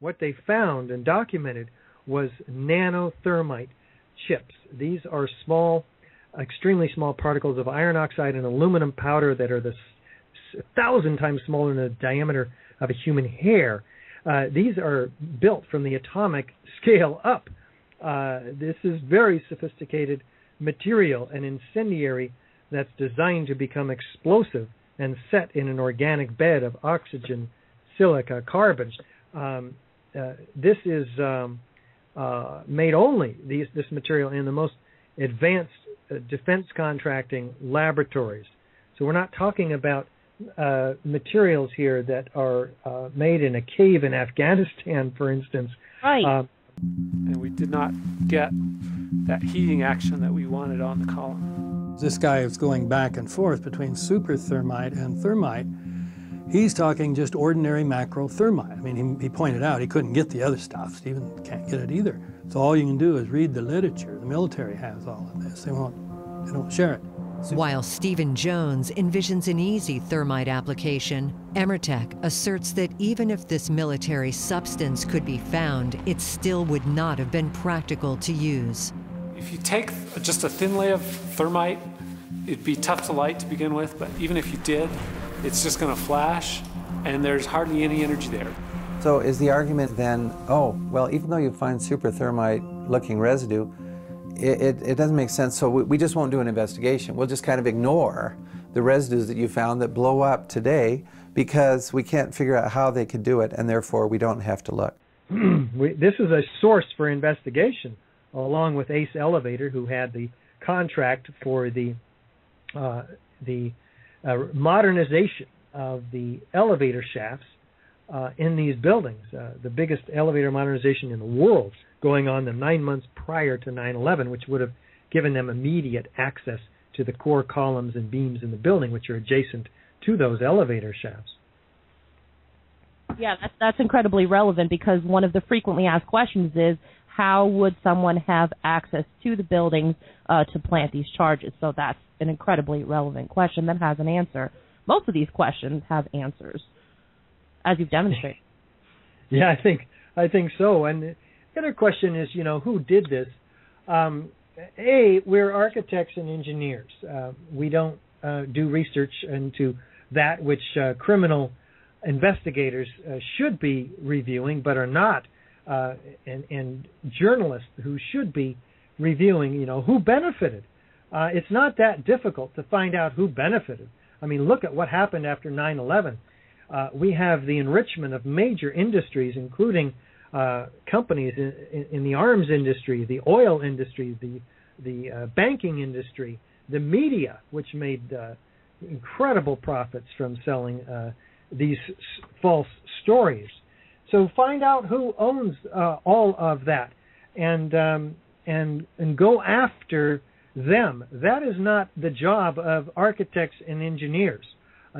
what they found and documented was nanothermite chips. These are small, extremely small particles of iron oxide and aluminum powder that are the a thousand times smaller than the diameter of a human hair. Uh, these are built from the atomic scale up. Uh, this is very sophisticated material, an incendiary that's designed to become explosive and set in an organic bed of oxygen, silica, carbon. Um, uh, this is um, uh, made only these, this material in the most advanced uh, defense contracting laboratories. So we're not talking about uh, materials here that are uh, made in a cave in Afghanistan, for instance. Right. Uh, and we did not get that heating action that we wanted on the column. This guy is going back and forth between super thermite and thermite. He's talking just ordinary macro thermite. I mean, he, he pointed out he couldn't get the other stuff. Stephen can't get it either. So all you can do is read the literature. The military has all of this. They won't, they don't share it. While Stephen Jones envisions an easy thermite application, Emertech asserts that even if this military substance could be found, it still would not have been practical to use. If you take just a thin layer of thermite, it'd be tough to light to begin with, but even if you did, it's just going to flash, and there's hardly any energy there. So is the argument then, oh, well, even though you find super thermite looking residue, it, it, it, doesn't make sense, so we, we just won't do an investigation. We'll just kind of ignore the residues that you found that blow up today because we can't figure out how they could do it, and therefore we don't have to look. we, this is a source for investigation, along with Ace Elevator, who had the contract for the uh, the uh, modernization of the elevator shafts uh, in these buildings, uh, the biggest elevator modernization in the world going on the nine months prior to 9/11, which would have given them immediate access to the core columns and beams in the building, which are adjacent to those elevator shafts. Yeah, that's that's incredibly relevant because one of the frequently asked questions is how would someone have access to the buildings uh, to plant these charges? So that's an incredibly relevant question that has an answer. Most of these questions have answers, as you've demonstrated. yeah, I think I think so. And the other question is, you know, who did this? Um, a, we're architects and engineers. Uh, we don't uh, do research into that which uh, criminal investigators uh, should be reviewing, but are not, uh, and, and, journalists who should be reviewing. You know, who benefited? Uh, it's not that difficult to find out who benefited. I mean, look at what happened after 9/11. we have the enrichment of major industries, including uh, companies in, in, in, the arms industry, the oil industry, the the uh, banking industry, the media, which made uh, incredible profits from selling uh, these s- false stories. So find out who owns uh, all of that, and um, and and go after them. That is not the job of architects and engineers.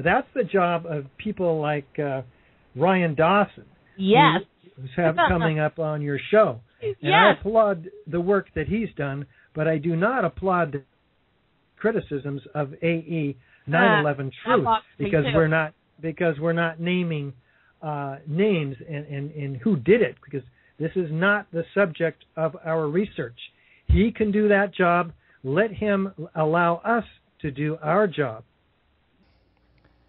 that's the job of people like Ryan Dawson. Yes who's have coming up on your show. And yes. I applaud the work that he's done, but I do not applaud the criticisms of AE 9/11 uh, Truth because we're not because we're not naming uh, names and, and, and who did it because this is not the subject of our research. He can do that job. Let him allow us to do our job.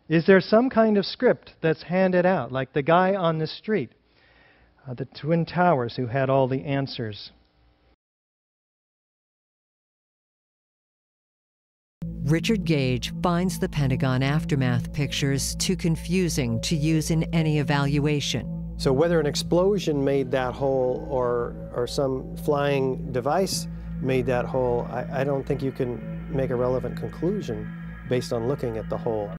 Is there some kind of script that's handed out, like the guy on the street? uh, the Twin Towers who had all the answers. Richard Gage finds the Pentagon aftermath pictures too confusing to use in any evaluation. So whether an explosion made that hole or, or some flying device made that hole, I, I don't think you can make a relevant conclusion based on looking at the hole.